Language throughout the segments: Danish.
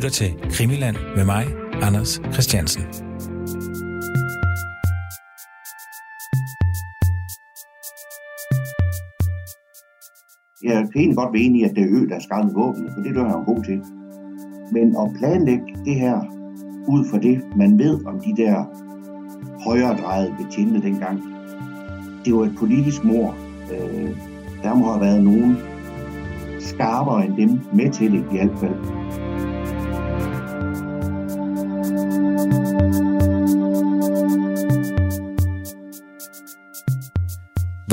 lytter til Krimiland med mig, Anders Christiansen. Jeg kan egentlig godt være enig i, at det er Ø, der er skadet våben, for det gør han god til. Men at planlægge det her ud fra det, man ved om de der højere drejede betjente dengang, det var et politisk mor. Øh, der må have været nogen skarpere end dem med til det i hvert fald.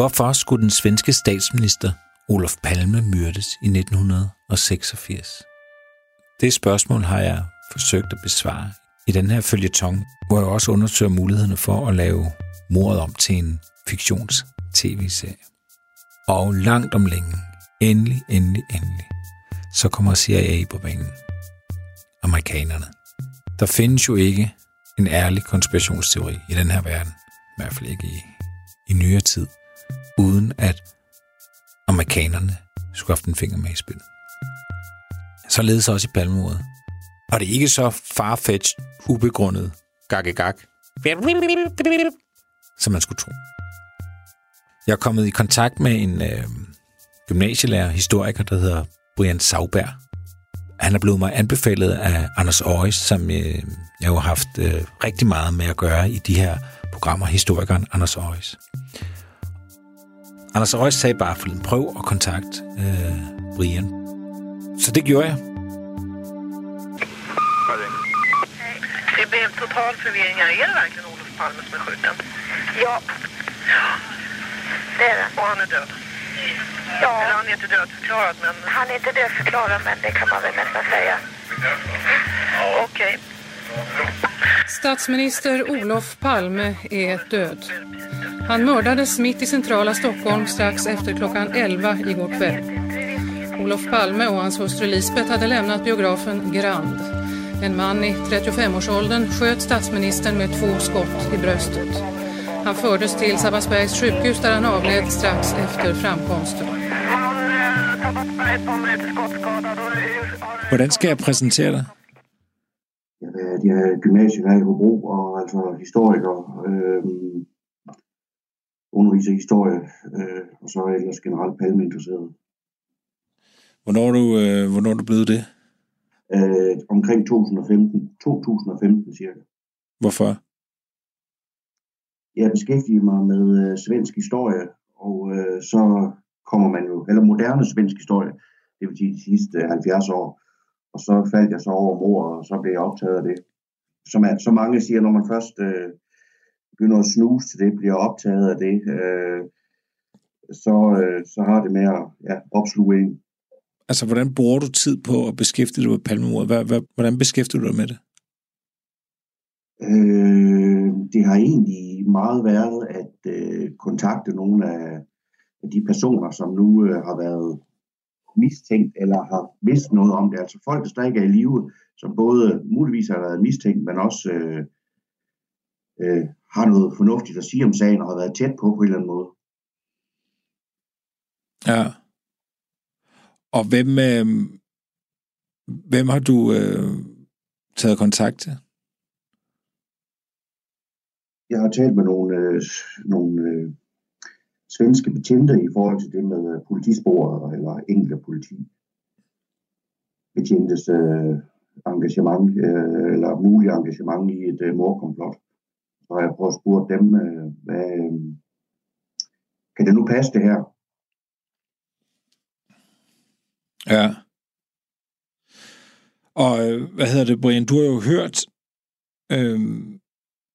Hvorfor skulle den svenske statsminister Olof Palme myrdes i 1986? Det spørgsmål har jeg forsøgt at besvare i den her følgetong, hvor jeg også undersøger mulighederne for at lave mordet om til en fiktions-tv-serie. Og langt om længe, endelig, endelig, endelig, så kommer CIA på banen. Amerikanerne. Der findes jo ikke en ærlig konspirationsteori i den her verden, i hvert fald ikke i, i nyere tid, uden at amerikanerne skulle have haft en finger med i spillet. Således også i palmemordet. Og det er ikke så farfetched, ubegrundet gag som man skulle tro. Jeg er kommet i kontakt med en øh, gymnasielærer, historiker, der hedder Brian Sauberg. Han er blevet mig anbefalet af Anders Aarhus, som øh, jeg har haft øh, rigtig meget med at gøre i de her programmer, historikeren Anders Aarhus. Anders Aarhus sagde bare, for en prøv at kontakte øh, Brian. Så det gjorde jeg. Det blev total förvirring. Är det verkligen Olof Palme som är skjuten? Ja, det är det. Och han är död? Ja, Eller han är inte dödförklarad, men han är inte dödförklarad men det kan man väl nästan säga. okej. Statsminister Olof Palme är död. Han mördades mitt i centrala Stockholm strax efter klockan 11 igår kväll. Olof Palme och hans hustru Lisbeth hade lämnat biografen Grand. En man i 35-årsåldern sköt statsministern med två skott i bröstet. Han fördes till Sabbatsbergs sjukhus där han avled strax efter framkomsten. Hvordan skal jeg præsentere dig? Jeg er, er gymnasielærer i Hobro og altså historiker. Øh, underviser historie, øh, og så er jeg ellers generelt palmeinteresseret. Hvornår er du, øh, hvornår er du blevet det? Øh, omkring 2015, 2015 cirka. Hvorfor? Jeg beskæftiger mig med øh, svensk historie, og øh, så kommer man jo, eller moderne svensk historie, det vil sige de sidste øh, 70 år, og så faldt jeg så over mor, og så blev jeg optaget af det. Som er, så mange siger, når man først øh, begynder at snuse til det, bliver optaget af det, øh, så, øh, så har det med at ja, opsluge en. Altså, hvordan bruger du tid på at beskæftige dig med palmemordet? Hvordan beskæftiger du dig med det? Øh, det har egentlig meget været at øh, kontakte nogle af, af de personer, som nu øh, har været mistænkt eller har vidst noget om det. Altså folk, der stadig er i live, som både muligvis har været mistænkt, men også øh, øh, har noget fornuftigt at sige om sagen og har været tæt på på en eller anden måde. Ja. Og hvem, øh, hvem har du øh, taget kontakt til? Jeg har talt med nogle, øh, nogle øh, svenske betjente i forhold til det med øh, politisporet eller enkelte politi betjentes øh, engagement øh, eller mulig engagement i et øh, mordkomplot. Så har jeg prøvet at spørge dem, øh, hvad, øh, kan det nu passe det her? Ja. Og øh, hvad hedder det, Brian? Du har jo hørt, øh,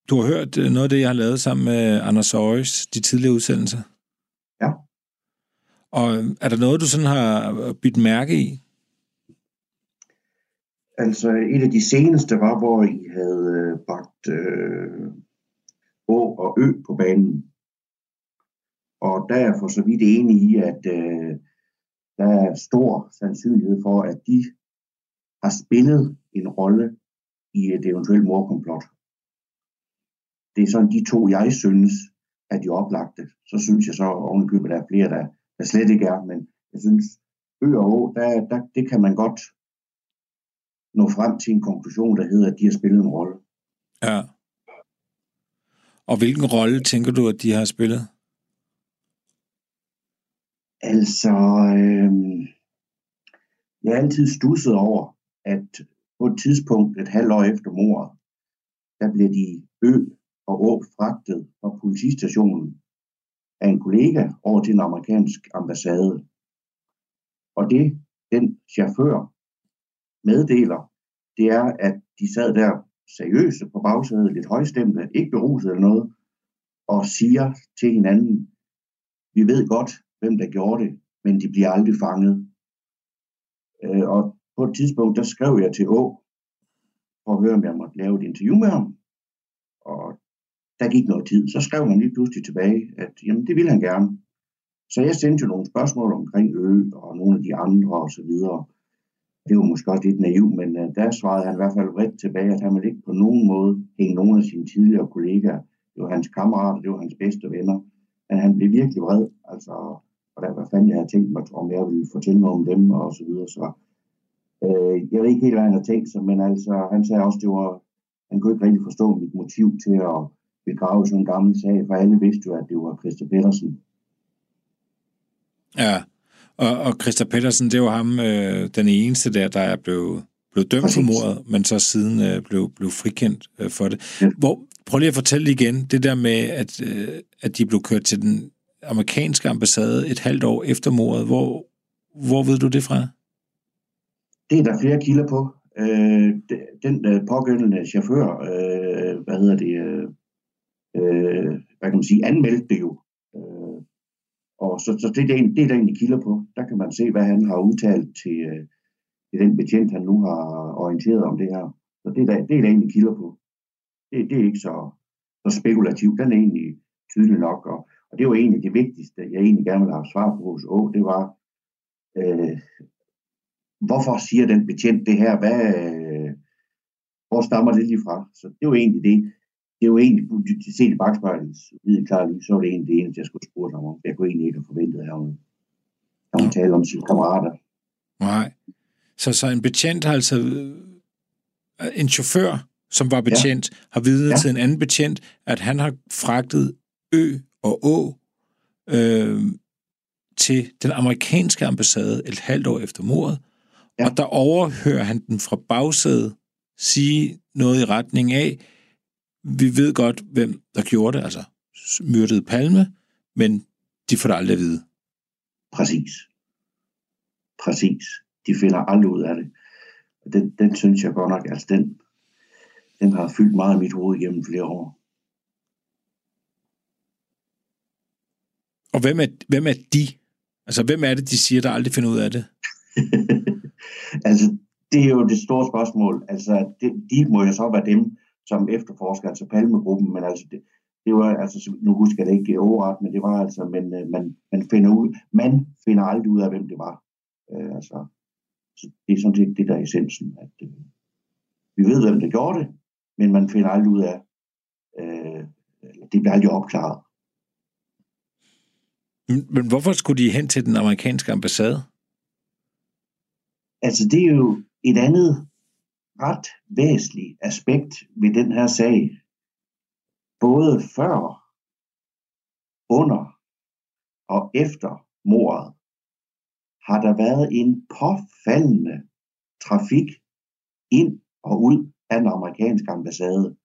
du har hørt øh, noget af det, jeg har lavet sammen med Anders Aarhus, de tidligere udsendelser. Ja. Og øh, er der noget, du sådan har bidt mærke i? Altså et af de seneste var, hvor I havde øh, bragt øh, Å og Ø på banen. Og der er for så vidt enig i, at øh, der er stor sandsynlighed for, at de har spillet en rolle i et eventuelt mordkomplot. Det er sådan de to, jeg synes, at de oplagte. Så synes jeg så ovenikøbet, at der er flere, der, der slet ikke er. Men jeg synes, Ø og Å, der, der, det kan man godt nå frem til en konklusion, der hedder, at de har spillet en rolle. Ja. Og hvilken rolle tænker du, at de har spillet? Altså, øh, jeg har altid stusset over, at på et tidspunkt, et halvt år efter mordet, der blev de ø og å fragtet fra politistationen af en kollega over til en amerikansk ambassade. Og det, den chauffør meddeler, det er, at de sad der seriøse på bagsædet, lidt højstemte, ikke beruset eller noget, og siger til hinanden, vi ved godt, hvem der gjorde det, men de bliver aldrig fanget. Øh, og på et tidspunkt, der skrev jeg til Å, for at høre, om jeg måtte lave et interview med ham. Og der gik noget tid. Så skrev han lige pludselig tilbage, at jamen, det ville han gerne. Så jeg sendte jo nogle spørgsmål omkring Ø og nogle af de andre og så videre. Det var måske også lidt naiv, men uh, der svarede han i hvert fald bredt tilbage, at han ville ikke på nogen måde hænge nogen af sine tidligere kollegaer. Det var hans kammerater, det var hans bedste venner. Men han blev virkelig vred, altså, og der var fanden, jeg havde tænkt mig, om jeg ville fortælle noget om dem og så videre. Så øh, jeg ved ikke helt, hvad han havde tænkt sig, men altså, han sagde også, det var, han kunne ikke rigtig forstå mit motiv til at begrave sådan en gammel sag, for alle vidste jo, at det var Christer Pedersen. Ja, og, og Christa Pedersen, det var ham, øh, den eneste der, der er blevet, blevet dømt Præcis. for mordet, men så siden øh, blev, blev frikendt øh, for det. Ja. Hvor, prøv lige at fortælle igen, det der med, at, øh, at de blev kørt til den amerikanske ambassade et halvt år efter mordet. Hvor, hvor ved du det fra? Det er der flere kilder på. Øh, den øh, pågældende chauffør, øh, hvad hedder det, øh, øh, hvad kan man sige, anmeldte det jo. Og så, så det, er der, det er der egentlig kilder på. Der kan man se, hvad han har udtalt til, øh, til den betjent, han nu har orienteret om det her. Så det der, det er der egentlig kilder på. Det, det er ikke så, så spekulativt. Den er egentlig tydelig nok. Og, og det var egentlig det vigtigste, jeg egentlig gerne ville have svar på hos Å. Det var, øh, hvorfor siger den betjent det her? Hvad, øh, hvor stammer det lige fra? Så det var egentlig det det er jo egentlig, set i bagspejlet, lige klart så var det egentlig det eneste, jeg skulle spørge ham om. Jeg kunne egentlig ikke have forventet, at han, han tale om sine kammerater. Nej. Så, så en betjent har altså, øh, en chauffør, som var betjent, ja. har vidnet ja. til en anden betjent, at han har fragtet Ø og Å øh, til den amerikanske ambassade et halvt år efter mordet, ja. og der overhører han den fra bagsædet sige noget i retning af, vi ved godt, hvem der gjorde det, altså myrdede Palme, men de får det aldrig at vide. Præcis. Præcis. De finder aldrig ud af det. Den, den synes jeg godt nok, altså den, den har fyldt meget af mit hoved gennem flere år. Og hvem er, hvem er de? Altså, hvem er det, de siger, der aldrig finder ud af det? altså, det er jo det store spørgsmål. Altså, det, de må jo så være dem, som efterforsker, altså Palmegruppen, men altså det, det var, altså, nu husker jeg det ikke overret, men det var altså, men øh, man, man, finder ud, man finder aldrig ud af, hvem det var. Øh, altså, så det er sådan set det, der er essensen, at øh, vi ved, hvem der gjorde det, men man finder aldrig ud af, øh, det bliver aldrig opklaret. Men hvorfor skulle de hen til den amerikanske ambassade? Altså, det er jo et andet ret væsentlig aspekt ved den her sag. Både før, under og efter mordet har der været en påfaldende trafik ind og ud af den amerikanske ambassade.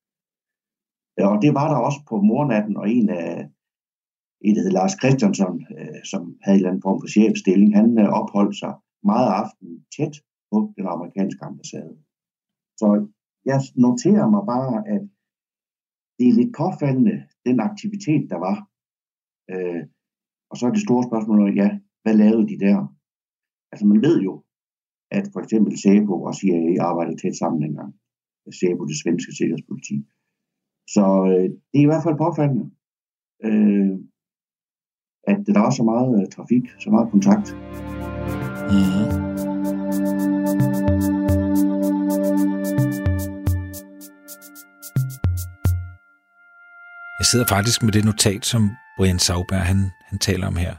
Og det var der også på mornatten, og en af en, der hed Lars Christiansen, øh, som havde en eller anden form for chefstilling, han øh, opholdt sig meget aften tæt på den amerikanske ambassade. Så jeg noterer mig bare, at det er lidt påfaldende, den aktivitet, der var. Øh, og så er det store spørgsmål, ja, hvad lavede de der? Altså man ved jo, at for eksempel SEPO og CIA arbejdede tæt sammen dengang. SEPO, det svenske sikkerhedspoliti. Så øh, det er i hvert fald påfaldende, øh, at der er så meget øh, trafik, så meget kontakt. Mm-hmm. Jeg sidder faktisk med det notat, som Brian Sauberg han, han taler om her.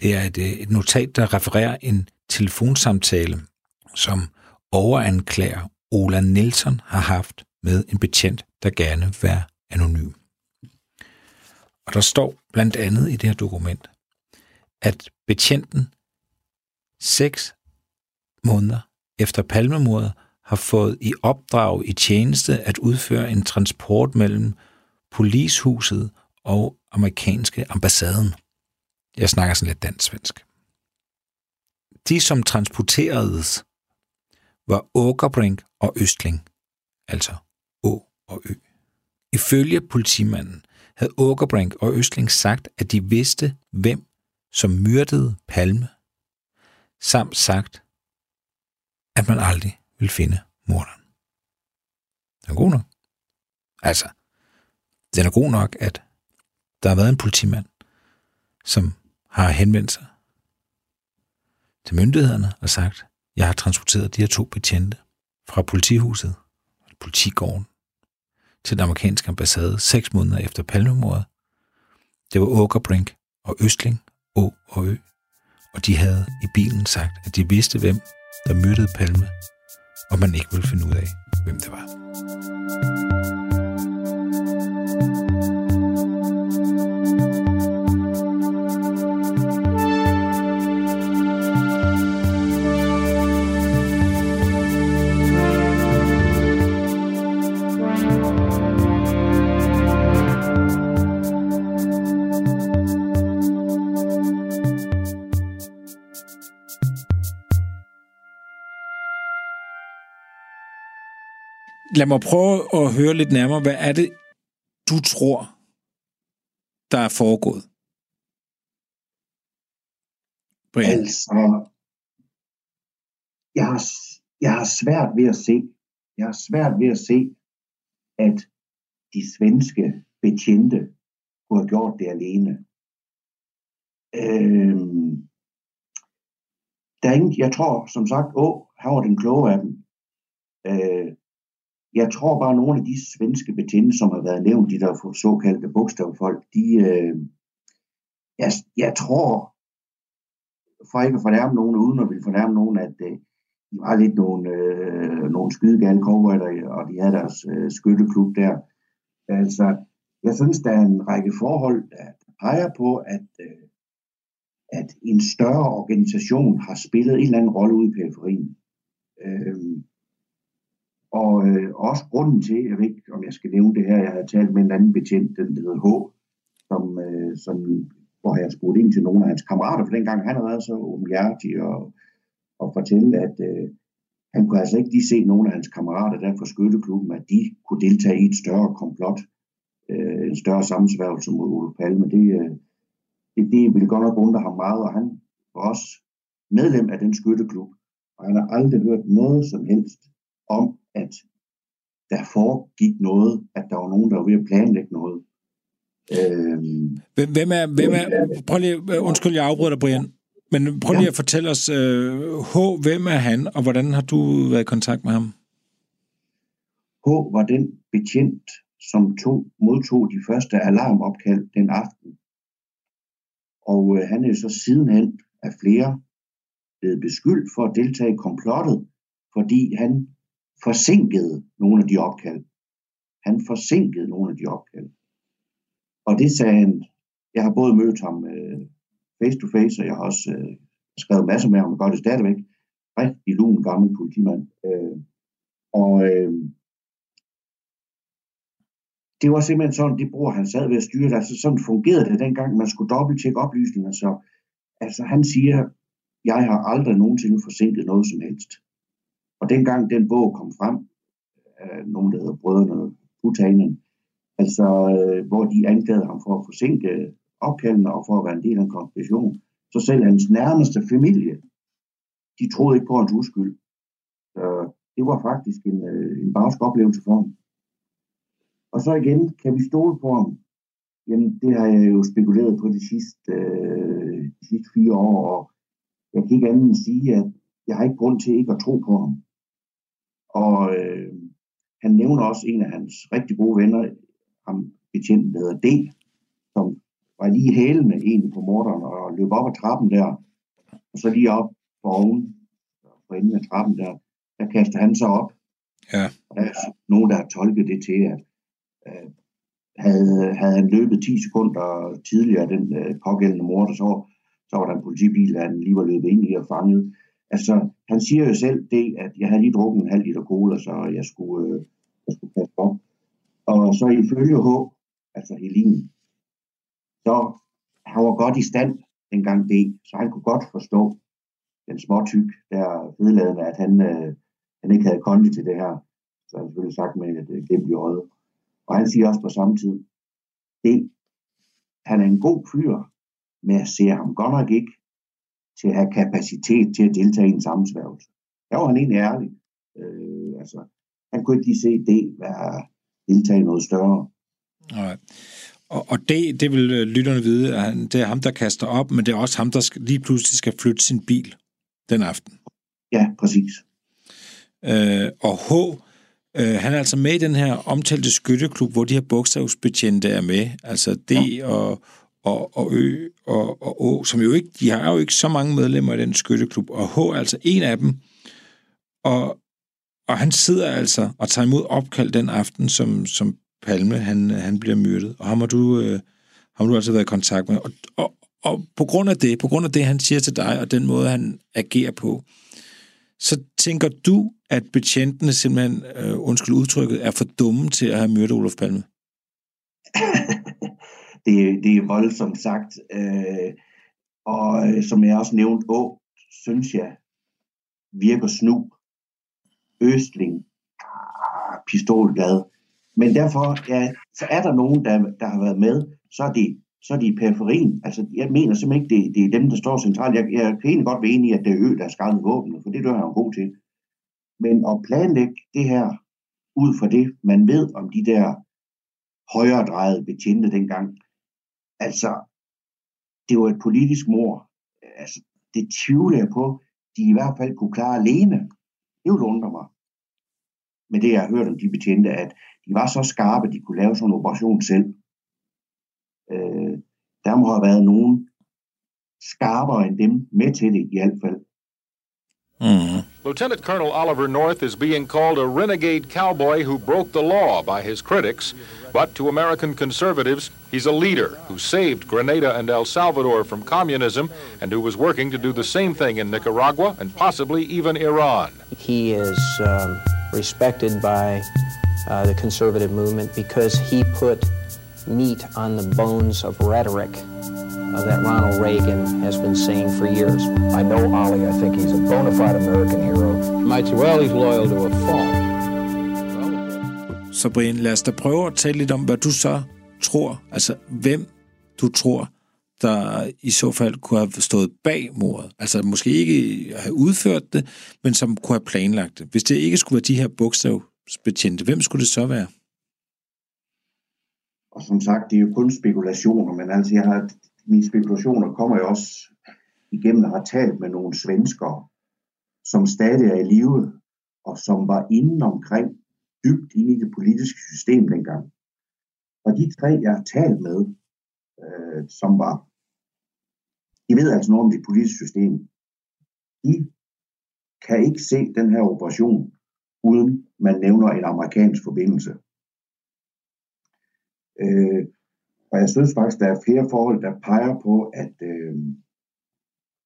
Det er et, øh, et notat, der refererer en telefonsamtale, som overanklager Ola Nielsen har haft med en betjent, der gerne vil være anonym. Og der står blandt andet i det her dokument, at betjenten seks måneder efter palmemordet har fået i opdrag i tjeneste at udføre en transport mellem polishuset og amerikanske ambassaden. Jeg snakker sådan lidt dansk-svensk. De, som transporteredes, var Åkerbrink og Østling, altså Å og Ø. Ifølge politimanden havde Åkerbrink og Østling sagt, at de vidste, hvem som myrdede Palme, samt sagt, at man aldrig vil finde morderen. Den er god nok. Altså, den er god nok, at der har været en politimand, som har henvendt sig til myndighederne og sagt, jeg har transporteret de her to betjente fra politihuset, politigården, til den amerikanske ambassade seks måneder efter palmemordet. Det var Åkerbrink og Østling, Å og Ø, og de havde i bilen sagt, at de vidste, hvem der myrdede Palme, og man ikke ville finde ud af, hvem det var. Lad mig prøve at høre lidt nærmere, hvad er det, du tror, der er foregået? Brian. Altså, jeg har, jeg har svært ved at se, jeg har svært ved at se, at de svenske betjente kunne have gjort det alene. Øhm, der er ingen, jeg tror som sagt, åh, her var den kloge af dem. Øh, jeg tror bare, at nogle af de svenske betjente, som har været nævnt, de der såkaldte bogstavfolk, de, øh, jeg, jeg tror, for ikke at fornærme nogen, uden at ville fornærme nogen, at øh, de var lidt nogle, øh, nogle skydegale cowboyer, og de havde deres øh, skytteklub der. Altså, jeg synes, der er en række forhold, der peger på, at, øh, at en større organisation har spillet en eller anden rolle ude i periferien. Øh, og øh, også grunden til, jeg ved ikke, om jeg skal nævne det her, jeg havde talt med en anden betjent, den hedder H, som, øh, som, hvor jeg spurgte ind til nogle af hans kammerater, for dengang han havde været så umhjertig og, og fortælle, at øh, han kunne altså ikke lige se nogle af hans kammerater der fra skytteklubben, at de kunne deltage i et større komplot, øh, en større sammensværgelse mod Ole Palme. Det, øh, det, det ville godt nok undre ham meget, og han var også medlem af den skytteklub, og han har aldrig hørt noget som helst om, at der foregik noget, at der var nogen, der var ved at planlægge noget. Øhm, hvem er, hvem er, prøv lige, undskyld, jeg afbryder dig, Brian, men prøv lige ja. at fortælle os, uh, H, hvem er han, og hvordan har du været i kontakt med ham? H var den betjent, som tog, modtog de første alarmopkald den aften. Og uh, han er så sidenhen af flere blevet beskyldt for at deltage i komplottet, fordi han forsinkede nogle af de opkald. Han forsinkede nogle af de opkald. Og det sagde han, jeg har både mødt ham øh, face to face, og jeg har også øh, skrevet masser med ham, og gør det stadigvæk. Rigtig lun gammel politimand. Øh, og øh, det var simpelthen sådan, det bruger han sad ved at styre det. Altså sådan fungerede det dengang, man skulle dobbelttjekke oplysninger. Så altså han siger, jeg har aldrig nogensinde forsinket noget som helst. Og dengang den bog kom frem, øh, nogen der hedder Brødrene Putanen, altså øh, hvor de anklagede ham for at forsinke opkaldene og for at være en del af en konspiration, så selv hans nærmeste familie, de troede ikke på hans uskyld. Så det var faktisk en, øh, en barsk oplevelse for ham. Og så igen, kan vi stole på ham? Jamen, det har jeg jo spekuleret på de sidste, øh, de sidste fire år, og jeg kan ikke andet end sige, at jeg har ikke grund til ikke at tro på ham. Og øh, han nævner også en af hans rigtig gode venner, ham betjenten, der hedder D, som var lige hælende egentlig på morderen og løb op ad trappen der, og så lige op på oven, på enden af trappen der, der kaster han så op. Ja. Og der er nogen, der har tolket det til, at øh, havde, havde han løbet 10 sekunder tidligere, den øh, pågældende morder, så, så var der en politibil, han lige var løbet ind i og fanget. Altså, han siger jo selv det, at jeg havde lige drukket en halv liter cola, så jeg skulle, øh, jeg skulle kaste op. Og så ifølge H, altså Helin, så han var godt i stand dengang det, så han kunne godt forstå den små tyk, der vedladende, at han, øh, han ikke havde kondi til det her. Så han selvfølgelig sagt med et glimt i øjet. Og han siger også på samme tid, det, han er en god fyr, men jeg ser ham godt nok ikke til at have kapacitet til at deltage i en sammensværgelse. Der var han egentlig ærlig. Øh, altså, han kunne ikke lige se det være deltage i noget større. Nej. Og, og det, det vil øh, lytterne vide, at det er ham, der kaster op, men det er også ham, der skal, lige pludselig skal flytte sin bil den aften. Ja, præcis. Øh, og H, øh, han er altså med i den her omtalte skytteklub, hvor de her bogstavsbetjente er med. Altså D ja. og, og, og Ø og, og Å, som jo ikke, de har jo ikke så mange medlemmer i den skytteklub, og H er altså en af dem. Og, og han sidder altså og tager imod opkald den aften, som, som Palme han, han bliver myrdet. Og ham har du, øh, har du altså været i kontakt med. Og, og, og på grund af det, på grund af det, han siger til dig, og den måde, han agerer på, så tænker du, at betjentene simpelthen, øh, undskyld udtrykket, er for dumme til at have myrdet Olof Palme? det, det er voldsomt sagt. Øh, og øh, som jeg også nævnte, Å, synes jeg, virker snu. Østling, ah, pistolglad. Men derfor, ja, så er der nogen, der, der har været med, så er de, så er de i periferien. Altså, jeg mener simpelthen ikke, det, det er dem, der står centralt. Jeg, jeg kan egentlig godt være enig i, at det er Ø, der har skadet våbnet, for det er han god til. Men at planlægge det her ud fra det, man ved om de der højredrejede betjente dengang, altså, det var et politisk mor. Altså, det tvivler jeg på, de i hvert fald kunne klare alene. Det ville undre mig. Med det, jeg har hørt om de betjente, at de var så skarpe, at de kunne lave sådan en operation selv. Øh, der må have været nogen skarpere end dem med til det i hvert fald. Mm. Lieutenant Colonel Oliver North is being called a renegade cowboy who broke the law by his critics, but to American conservatives, he's a leader who saved Grenada and El Salvador from communism and who was working to do the same thing in Nicaragua and possibly even Iran. He is um, respected by uh, the conservative movement because he put meat on the bones of rhetoric that Ronald Reagan has been saying for years. I know Ollie. I think he's a bona fide American hero. Might say, well, he's loyal to a fault. Så Brian, lad os da prøve at tale lidt om, hvad du så tror, altså hvem du tror, der i så fald kunne have stået bag mordet. Altså måske ikke have udført det, men som kunne have planlagt det. Hvis det ikke skulle være de her bogstavsbetjente, hvem skulle det så være? Og som sagt, det er jo kun spekulationer, men altså jeg har, mine spekulationer kommer jeg også igennem at have talt med nogle svenskere, som stadig er i live, og som var inde omkring, dybt inde i det politiske system dengang. Og de tre, jeg har talt med, øh, som var, de ved altså noget om det politiske system, de kan ikke se den her operation, uden man nævner en amerikansk forbindelse. Øh, og jeg synes faktisk, der er flere forhold, der peger på, at, øh,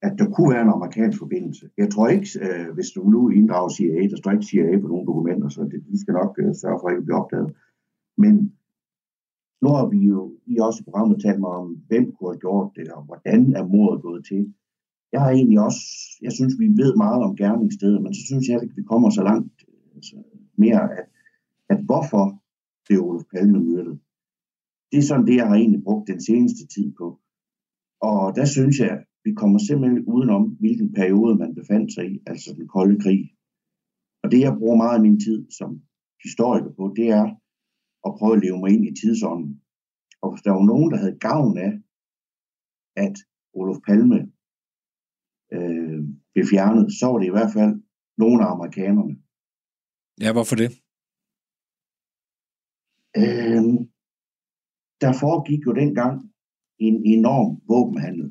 at der kunne være en amerikansk forbindelse. Jeg tror ikke, øh, hvis du nu inddrager CIA, der står ikke CIA på nogle dokumenter, så det, de skal nok øh, sørge for at ikke blive opdaget. Men nu har vi jo i også i programmet talt mig om, hvem kunne have gjort det, og hvordan er mordet gået til. Jeg har egentlig også, jeg synes, vi ved meget om gerningsstedet, men så synes jeg ikke, vi kommer så langt altså, mere, at, at hvorfor det Olof Palme myrdet det er sådan det, jeg har egentlig brugt den seneste tid på. Og der synes jeg, vi kommer simpelthen udenom, hvilken periode man befandt sig i, altså den kolde krig. Og det, jeg bruger meget af min tid som historiker på, det er at prøve at leve mig ind i tidsånden. Og hvis der var nogen, der havde gavn af, at Olof Palme øh, blev fjernet, så var det i hvert fald nogle af amerikanerne. Ja, hvorfor det? Øh, der foregik jo dengang en enorm våbenhandel.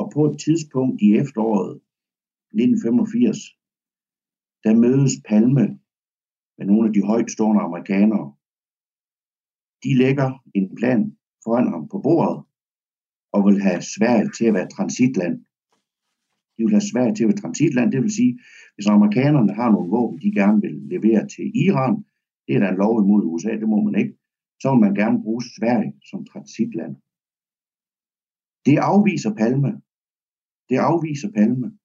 Og på et tidspunkt i efteråret 1985, der mødes Palme med nogle af de højtstående amerikanere. De lægger en plan foran ham på bordet og vil have Sverige til at være transitland. De vil have Sverige til at være transitland, det vil sige, hvis amerikanerne har nogle våben, de gerne vil levere til Iran, det er der en lov imod USA, det må man ikke, så vil man gerne bruge Sverige som transitland. Det afviser Palme. Det afviser Palme.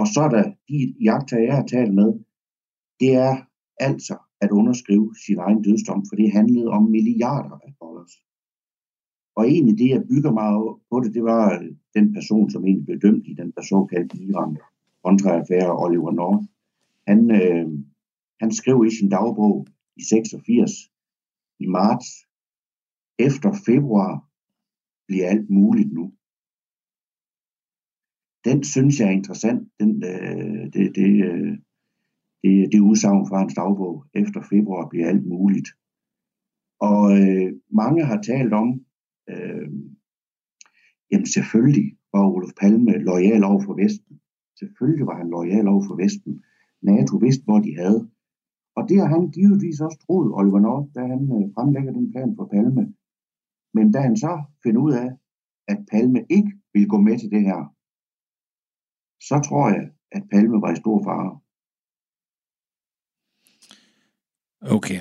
Og så er der de jagter, jeg har talt med, det er altså at underskrive sin egen dødsdom, for det handlede om milliarder af dollars. Og egentlig det, jeg bygger meget på det, det var øh, den person, som egentlig blev dømt i den der såkaldte Iran kontraaffære, Oliver North. Han, øh, han skrev i sin dagbog i 86, i marts, efter februar bliver alt muligt nu. Den synes jeg er interessant, den, øh, det, det, øh, det, det udsagn fra hans dagbog. Efter februar bliver alt muligt. Og øh, mange har talt om, øh, jamen selvfølgelig var Olof Palme lojal over for Vesten. Selvfølgelig var han lojal over for Vesten. NATO vidste, hvor de havde. Og det har han givetvis også troet, Oliver North, da han øh, fremlægger den plan for Palme. Men da han så finder ud af, at Palme ikke vil gå med til det her, så tror jeg, at Palme var i stor fare. Okay.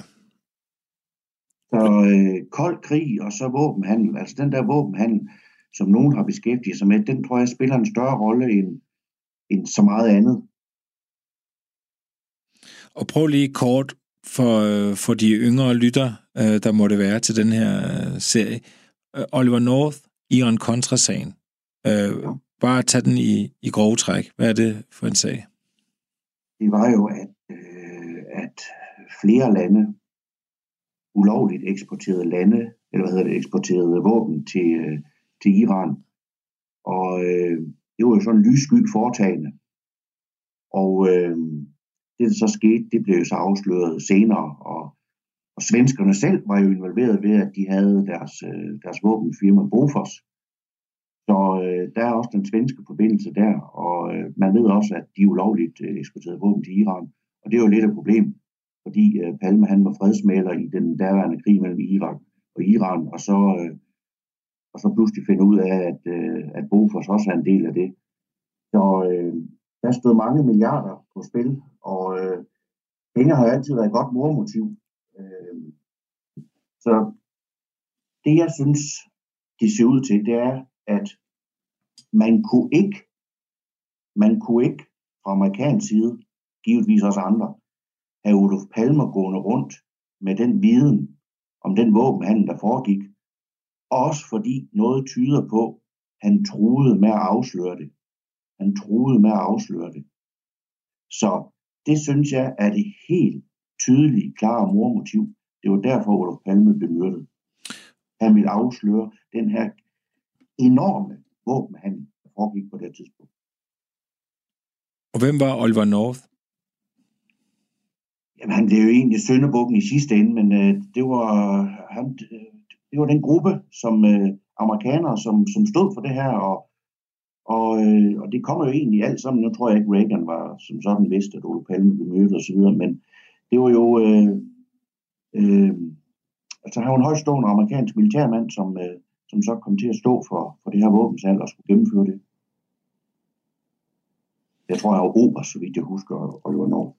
Så øh, kold krig og så våbenhandel, altså den der våbenhandel, som nogen har beskæftiget sig med, den tror jeg spiller en større rolle end, end så meget andet. Og prøv lige kort for, øh, for de yngre lytter, øh, der må det være til den her øh, serie. Oliver North, Iran Contra-sagen. Bare tage den i, i grove træk. Hvad er det for en sag? Det var jo, at, øh, at flere lande ulovligt eksporterede lande, eller hvad hedder det, eksporterede våben til, øh, til Iran. Og øh, det var jo sådan en lyssky foretagende. Og øh, det, der så skete, det blev så afsløret senere, og, og svenskerne selv var jo involveret ved, at de havde deres, øh, deres våbenfirma Bofors. Så øh, der er også den svenske forbindelse der, og øh, man ved også, at de ulovligt øh, eksporterede våben til Iran. Og det er jo lidt et problem, fordi øh, Palme han var fredsmaler i den daværende krig mellem Irak og Iran, og så, øh, og så pludselig finder ud af, at, øh, at Bofors også er en del af det. Så øh, der stod mange milliarder på spil, og øh, penge har altid været et godt mormotiv. Øh, så det, jeg synes, de ser ud til, det er, at man kunne ikke, man kunne ikke fra amerikansk side, givetvis også andre, have Olof Palmer gående rundt med den viden om den våbenhandel, der foregik. Også fordi noget tyder på, at han truede med at afsløre det. Han troede med at afsløre det. Så det synes jeg er det helt tydelige, klare mormotiv. Det var derfor, Olof Palme blev myrdet. Han ville afsløre den her enorme våbenhandel, der foregik på det tidspunkt. Og hvem var Oliver North? Jamen, han blev jo egentlig sønderbukken i sidste ende, men øh, det, var, han, det var den gruppe, som øh, amerikanere, som, som stod for det her, og, og, øh, og det kommer jo egentlig alt sammen. Nu tror jeg ikke, Reagan var som sådan vidste, at Olof Palme blev mødt osv., men det var jo... Øh, øh, altså, han var en højstående amerikansk militærmand, som, øh, som så kom til at stå for, for det her våbensalg og skulle gennemføre det. Jeg tror, jeg var ober, så vidt jeg husker, Oliver North.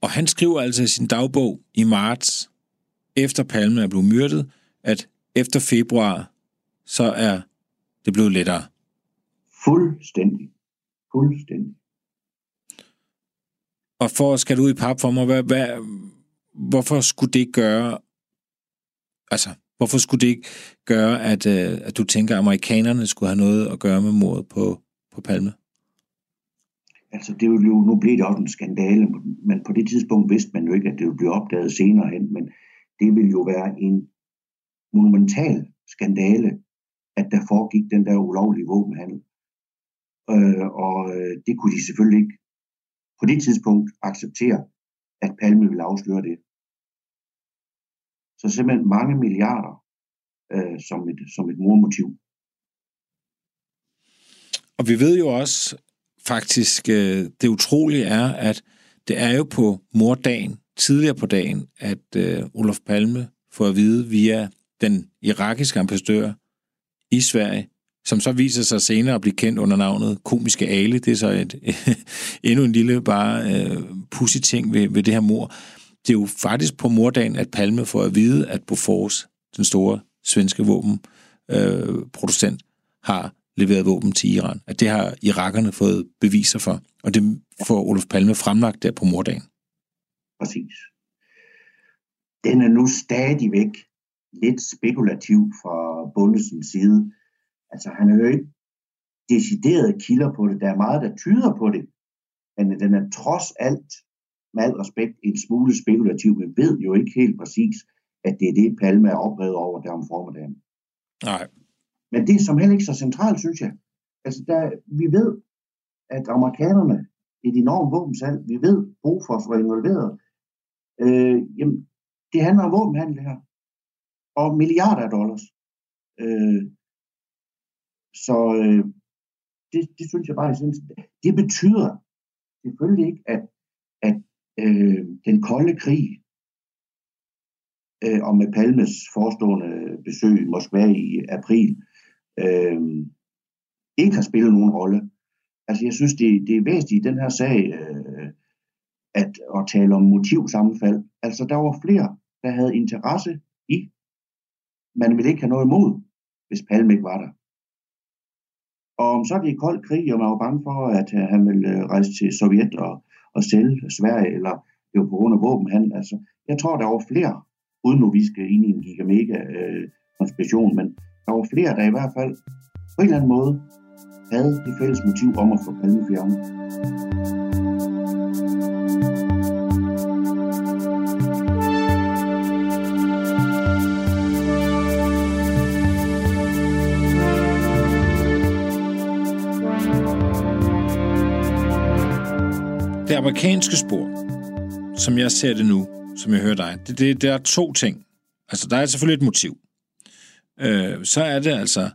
Og han skriver altså i sin dagbog i marts, efter Palme er blevet myrdet, at efter februar, så er det blevet lettere. Fuldstændig. Fuldstændig. Og for at skal ud i pap for mig, hvad, hvad, hvorfor skulle det gøre, altså, hvorfor skulle det ikke gøre, at, øh, at du tænker, at amerikanerne skulle have noget at gøre med mordet på, på Palme? Altså, det ville jo, nu blev det også en skandale, men på det tidspunkt vidste man jo ikke, at det ville blive opdaget senere hen, men det ville jo være en monumental skandale, at der foregik den der ulovlige våbenhandel. Øh, og øh, det kunne de selvfølgelig ikke på det tidspunkt acceptere, at Palme ville afsløre det. Så simpelthen mange milliarder øh, som, et, som et mormotiv. Og vi ved jo også faktisk, øh, det utrolige er, at det er jo på mordagen, tidligere på dagen, at øh, Olof Palme får at vide via den irakiske ambassadør i Sverige, som så viser sig senere at blive kendt under navnet Komiske Ale. Det er så et, endnu en lille bare øh, pussy ting ved, ved det her mor. Det er jo faktisk på mordagen, at Palme får at vide, at Bofors, den store svenske våbenproducent, øh, har leveret våben til Iran. At det har irakerne fået beviser for, og det får Olof Palme fremlagt der på mordagen. Præcis. Den er nu stadigvæk lidt spekulativ fra Bundesens side. Altså, han er jo ikke deciderede kilder på det. Der er meget, der tyder på det. Men den er trods alt, med al respekt, en smule spekulativ. Vi ved jo ikke helt præcis, at det er det, Palme er oprevet over der om formiddagen. Nej. Men det er som heller ikke så centralt, synes jeg. Altså, der, vi ved, at amerikanerne et enormt våbensalg, vi ved, at Bofors var involveret. Øh, jamen, det handler om våbenhandel her. Og milliarder af dollars. Øh, så øh, det, det synes jeg bare, synes, det betyder selvfølgelig ikke, at, at øh, den kolde krig, øh, og med Palmes forestående besøg i Moskva i april, øh, ikke har spillet nogen rolle. Altså jeg synes, det, det er væsentligt i den her sag øh, at, at tale om motivsammenfald. Altså der var flere, der havde interesse i. Man ville ikke have noget imod, hvis Palme ikke var der. Og om så det er kold krig, og man var bange for, at øh, han ville øh, rejse til Sovjet og, og sælge Sverige, eller det var på grund af våbenhandel. Altså, jeg tror, der var flere, uden nu vi skal ind i en gigamega øh, konspiration, men der var flere, der i hvert fald på en eller anden måde havde det fælles motiv om at få Palme amerikanske spor, som jeg ser det nu, som jeg hører dig, det, det, der er to ting. Altså, der er selvfølgelig et motiv. Øh, så er det altså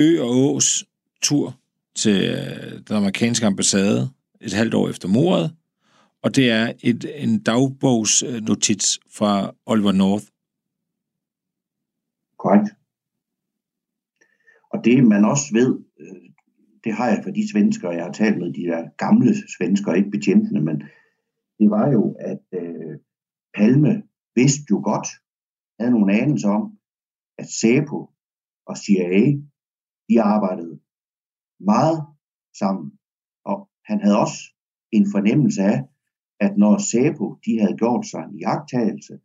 Ø og Ås tur til øh, den amerikanske ambassade et halvt år efter mordet, og det er et, en dagbogsnotits fra Oliver North. Korrekt. Og det man også ved, det har jeg for de svensker, jeg har talt med, de der gamle svensker, ikke betjentene, men det var jo, at øh, Palme vidste jo godt, havde nogle anelser om, at SEPO og CIA, de arbejdede meget sammen. Og han havde også en fornemmelse af, at når SEPO, de havde gjort sig en jagttagelse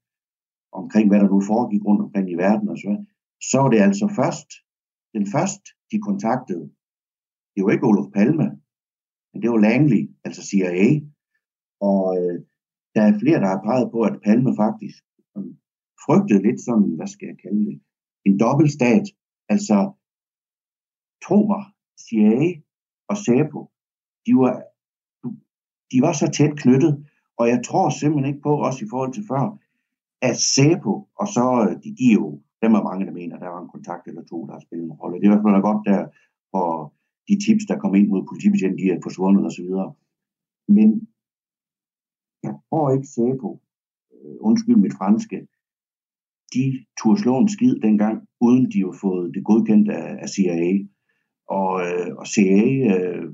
omkring, hvad der nu foregik rundt omkring i verden og så, så var det altså først, den først, de kontaktede, det var ikke Olof Palme, men det var Langley, altså CIA. Og øh, der er flere, der har peget på, at Palme faktisk øh, frygtede lidt sådan, hvad skal jeg kalde det, en dobbeltstat. Altså, tro mig, CIA og SAPO, de var, de var så tæt knyttet, og jeg tror simpelthen ikke på, også i forhold til før, at SAPO, og så, øh, de, de er jo, dem er mange, der mener, der var en kontakt eller to, der har spillet en rolle. Det er i hvert fald godt der, for de tips, der kom ind mod politibetjenten, de er forsvundet osv. Men jeg tror ikke SAPO, øh, undskyld mit franske, de turde slå en skid dengang, uden de har fået det godkendt af, af CIA. Og, øh, og CIA, øh,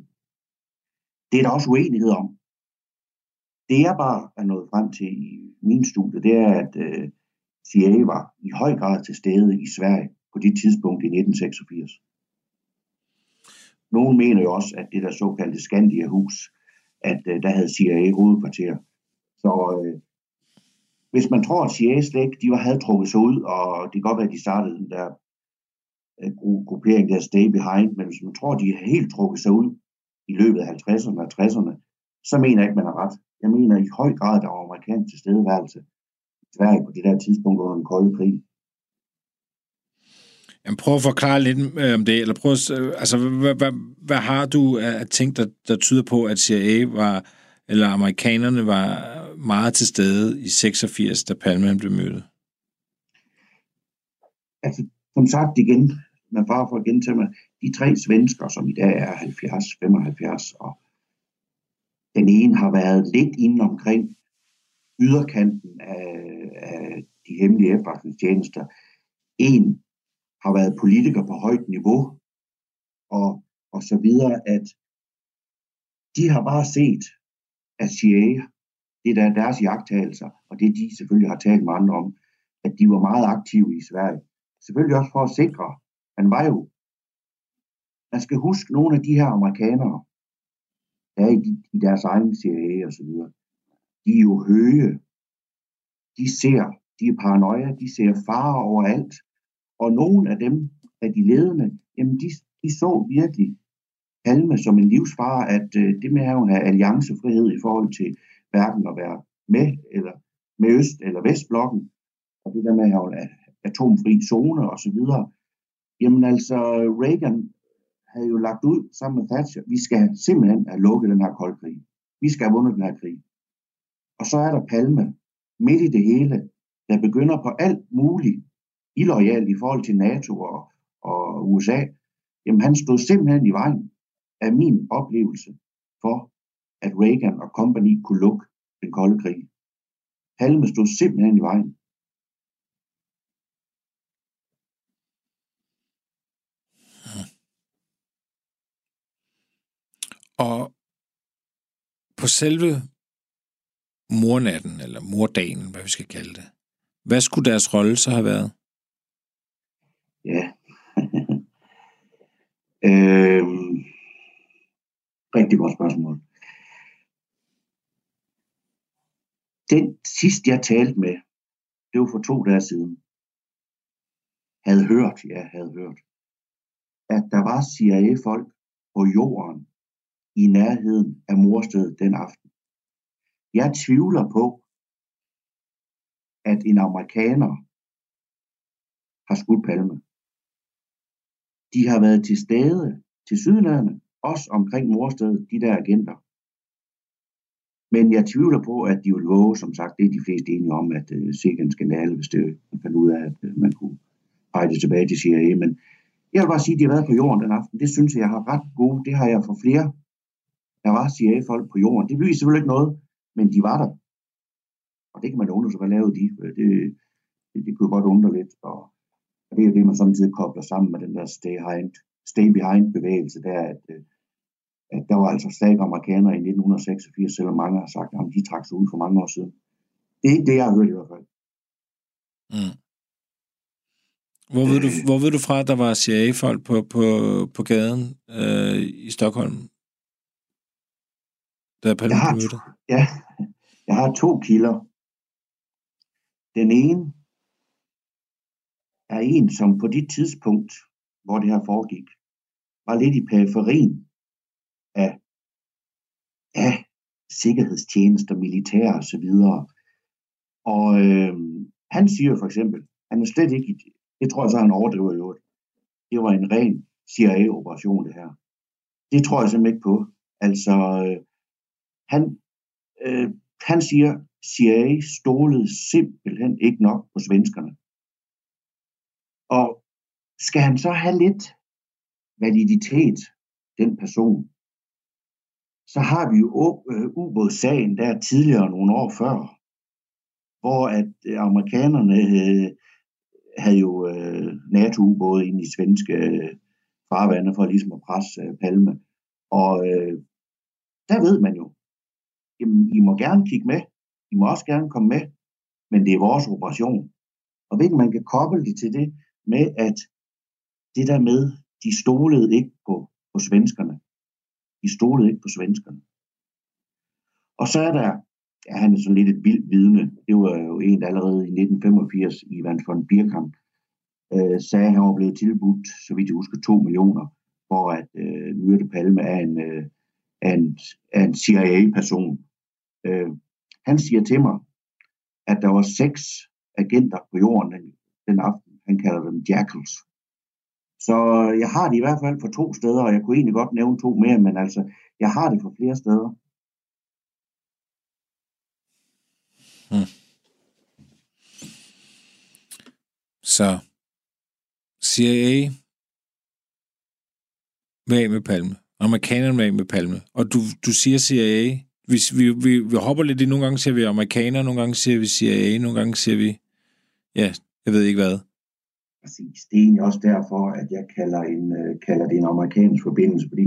det er der også uenighed om. Det jeg bare er nået frem til i min studie, det er, at øh, CIA var i høj grad til stede i Sverige på det tidspunkt i 1986. Nogle mener jo også, at det der såkaldte Skandia-hus, at øh, der havde CIA hovedkvarter. Så øh, hvis man tror, at CIA slet ikke, de var, havde trukket sig ud, og det kan godt være, at de startede den der øh, gruppering der Stay Behind, men hvis man tror, at de har helt trukket sig ud i løbet af 50'erne og 60'erne, så mener jeg ikke, man har ret. Jeg mener i høj grad, der var amerikansk tilstedeværelse i Sverige på det der tidspunkt under den kolde krig. Jamen, prøv at forklare lidt øh, om det, eller prøv at, øh, altså, hvad, hvad, hvad har du af ting, der, der tyder på, at CIA var, eller amerikanerne var meget til stede i 86, da Palme blev mødt? Altså, som sagt igen, men bare for at gentage mig, de tre svensker, som i dag er 70, 75 og Den ene har været lidt inde omkring yderkanten af, af de hemmelige efterretningstjenester. En har været politiker på højt niveau, og, og så videre, at de har bare set, at CIA, det er deres jagttagelser, og det de selvfølgelig har talt med andre om, at de var meget aktive i Sverige. Selvfølgelig også for at sikre, han var jo, man skal huske nogle af de her amerikanere, der er i, i deres egen CIA og så videre, de er jo høje, de ser, de er paranoia, de ser farer overalt, og nogle af dem, af de ledende, jamen de, de så virkelig Palme som en livsfare, at øh, det med at have alliancefrihed i forhold til hverken at være med eller med Øst- eller Vestblokken, og det der med at have atomfri zone og så videre. Jamen altså, Reagan havde jo lagt ud sammen med Thatcher, vi skal simpelthen have lukket den her koldkrig. Vi skal have vundet den her krig. Og så er der Palme midt i det hele, der begynder på alt muligt illoyalt i forhold til NATO og, og USA. Jamen han stod simpelthen i vejen af min oplevelse for, at Reagan og company kunne lukke den kolde krig. Palme stod simpelthen i vejen. Hmm. Og på selve mornatten, eller mordagen, hvad vi skal kalde det, hvad skulle deres rolle så have været? Ja. øhm, rigtig godt spørgsmål. Den sidst, jeg talte med, det var for to dage siden, havde hørt, ja, havde hørt, at der var CIA-folk på jorden i nærheden af morstedet den aften. Jeg tvivler på, at en amerikaner har skudt Palme. De har været til stede til sydlandet, også omkring morstedet, de der agenter. Men jeg tvivler på, at de vil våge, som sagt, det er de fleste enige om, at øh, sikkert en skandale, hvis det, man fandt ud af, at øh, man kunne pege det tilbage til CIA. Men jeg vil bare sige, at de har været på jorden den aften. Det synes jeg, jeg har ret gode. Det har jeg for flere. Der var CIA-folk på jorden. Det beviser selvfølgelig ikke noget, men de var der. Og det kan man undre sig, hvad lavede de? Det, det, det kunne godt undre lidt. Og det er det, man samtidig kobler sammen med den der stay behind, stay behind bevægelse, der at, øh, at der var altså stærke amerikanere i 1986, selvom mange har sagt, at de trak sig ud for mange år siden. Det er ikke det, jeg har hørt i hvert fald. Mm. Hvor ved, du, hvor ved du fra, at der var CIA-folk på, på, på gaden øh, i Stockholm? Der er jeg har, ja, jeg har to kilder. Den ene er en, som på det tidspunkt, hvor det her foregik, var lidt i periferien af, af sikkerhedstjenester, militær og så videre. Og øh, han siger for eksempel, han er slet ikke, det tror jeg så, han overdriver jo, det var en ren CIA-operation det her. Det tror jeg simpelthen ikke på. Altså, øh, han, øh, han siger, CIA stolede simpelthen ikke nok på svenskerne. Og skal han så have lidt validitet, den person, så har vi jo øh, ubådssagen der tidligere nogle år før, hvor at øh, amerikanerne øh, havde jo øh, NATO-ubåde ind i svenske øh, farvande for ligesom at presse øh, Palme. Og øh, der ved man jo, jamen, I må gerne kigge med, I må også gerne komme med, men det er vores operation. Og hvis man kan koble det til det, med, at det der med, de stolede ikke på, på svenskerne. De stolede ikke på svenskerne. Og så er der, ja, han er sådan lidt et vildt vidne. Det var jo en, der allerede i 1985, Ivan von Birkamp, øh, sagde, at han var blevet tilbudt, så vidt jeg husker, 2 millioner for at øh, myrde Palme af en, øh, af en, af en CIA-person. Øh, han siger til mig, at der var seks agenter på jorden den, den aften, han kalder dem jackals. Så jeg har det i hvert fald for to steder, og jeg kunne egentlig godt nævne to mere, men altså, jeg har det for flere steder. Hmm. Så CIA med med Palme. Amerikanerne med med Palme. Og du, du siger CIA, vi, vi, vi, vi hopper lidt i, nogle gange siger vi amerikanere, nogle gange siger vi CIA, nogle gange siger vi, ja, jeg ved ikke hvad. Præcis. Det er egentlig også derfor, at jeg kalder, en, øh, kalder det en amerikansk forbindelse, fordi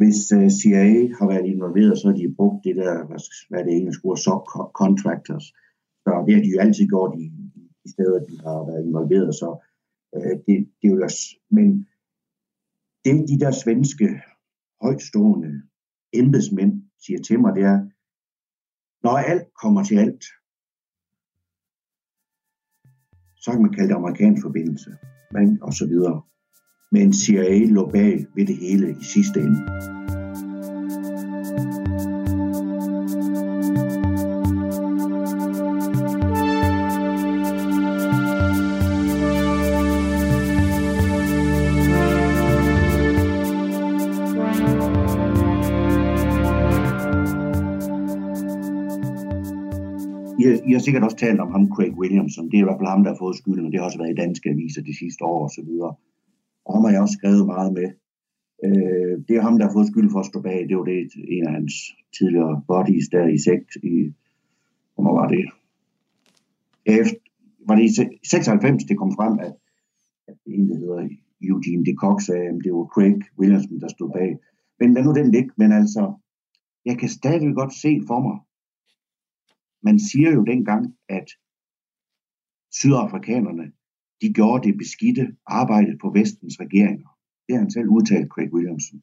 hvis øh, CIA har været involveret, så har de brugt det der, hvad, hvad det engelske ord, subcontractors. Så det har de jo altid gjort i, i steder, de har været involveret. Så øh, det, det er jo også, men det de der svenske højtstående embedsmænd siger til mig, det er, når alt kommer til alt, så kan man kalde det amerikansk forbindelse, og så videre. Men CIA lå bag ved det hele i sidste ende. I har sikkert også talt om ham, Craig Williamson. Det er i hvert fald ham, der har fået skylden, og det har også været i danske aviser de sidste år og så videre. Og ham har jeg også skrevet meget med. Øh, det er ham, der har fået skyld for at stå bag. Det var det, en af hans tidligere buddies der i 6, i, hvor var det? Efter, var det i 96, det kom frem, at, at det en, der hedder Eugene de Cox sagde, at det var Craig Williamson, der stod bag. Men lad nu den ligge. Men altså, jeg kan stadig godt se for mig, man siger jo dengang, at sydafrikanerne, de gjorde det beskidte arbejde på vestens regeringer. Det har han selv udtalt, Craig Williamson.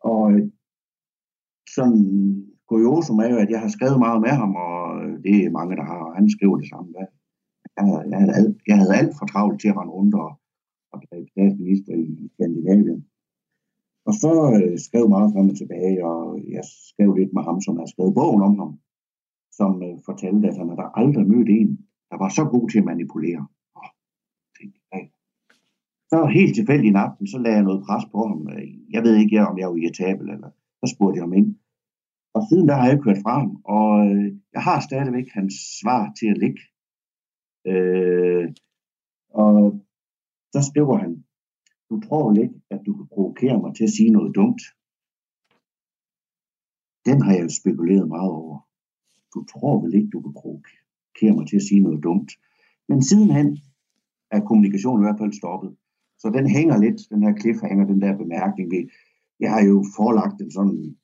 Og øh, sådan kuriosum er jo, at jeg har skrevet meget med ham, og øh, det er mange, der har, og han skriver det samme. Jeg havde, jeg havde, alt, jeg havde alt for travlt til at rende rundt og, og blive statsminister i Skandinavien. Og så øh, skrev meget frem og tilbage, og jeg skrev lidt med ham, som har skrevet bogen om ham som øh, fortalte, at han havde aldrig mødt en, der var så god til at manipulere. Oh, tænkte, hey. Så helt tilfældig i aften, så lagde jeg noget pres på ham. Øh, jeg ved ikke, om jeg var irritabel, eller så spurgte jeg ham ind. Og siden der har jeg kørt frem, og øh, jeg har stadigvæk hans svar til at ligge. Øh, og så skriver han, du tror ikke, at du kan provokere mig til at sige noget dumt? Den har jeg jo spekuleret meget over du tror vel ikke, du kan provokere mig til at sige noget dumt. Men sidenhen er kommunikationen i hvert fald stoppet. Så den hænger lidt, den her cliffhanger, den der bemærkning. Ved, jeg har jo forelagt en sådan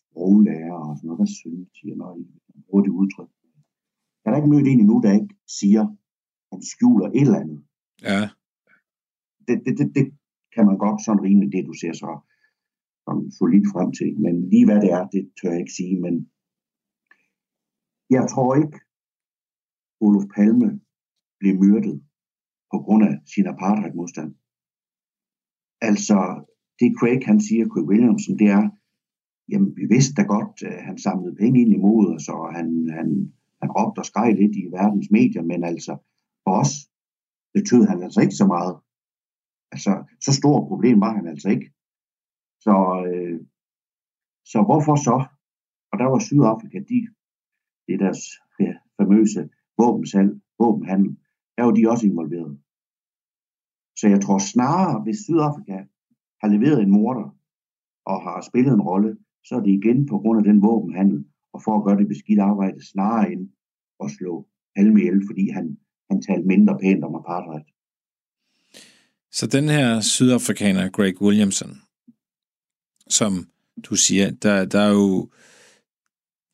sproglærer og sådan noget, hvad synes siger, når I bruger det udtryk. Jeg har ikke mødt en endnu, der ikke siger, han skjuler et eller andet. Ja. Det, det, det, det kan man godt sådan rimeligt, det du ser så sådan solidt frem til. Men lige hvad det er, det tør jeg ikke sige. Men jeg tror ikke, Olof Palme blev myrdet på grund af sin apartheidmodstand. Altså, det Craig han siger, Craig Williamson, det er, jamen vi vidste da godt, at han samlede penge ind imod os, og han, han, han råbte og skreg lidt i verdens medier, men altså for os betød han altså ikke så meget. Altså, så stort problem var han altså ikke. Så, øh, så hvorfor så? Og der var Sydafrika, de det er deres ja, famøse våbensalg, våbenhandel, er jo de også involveret. Så jeg tror snarere, hvis Sydafrika har leveret en morder og har spillet en rolle, så er det igen på grund af den våbenhandel, og for at gøre det beskidt arbejde snarere end at slå Palme ihjel, fordi han, han talte mindre pænt om apartheid. Så den her sydafrikaner, Greg Williamson, som du siger, der, der er jo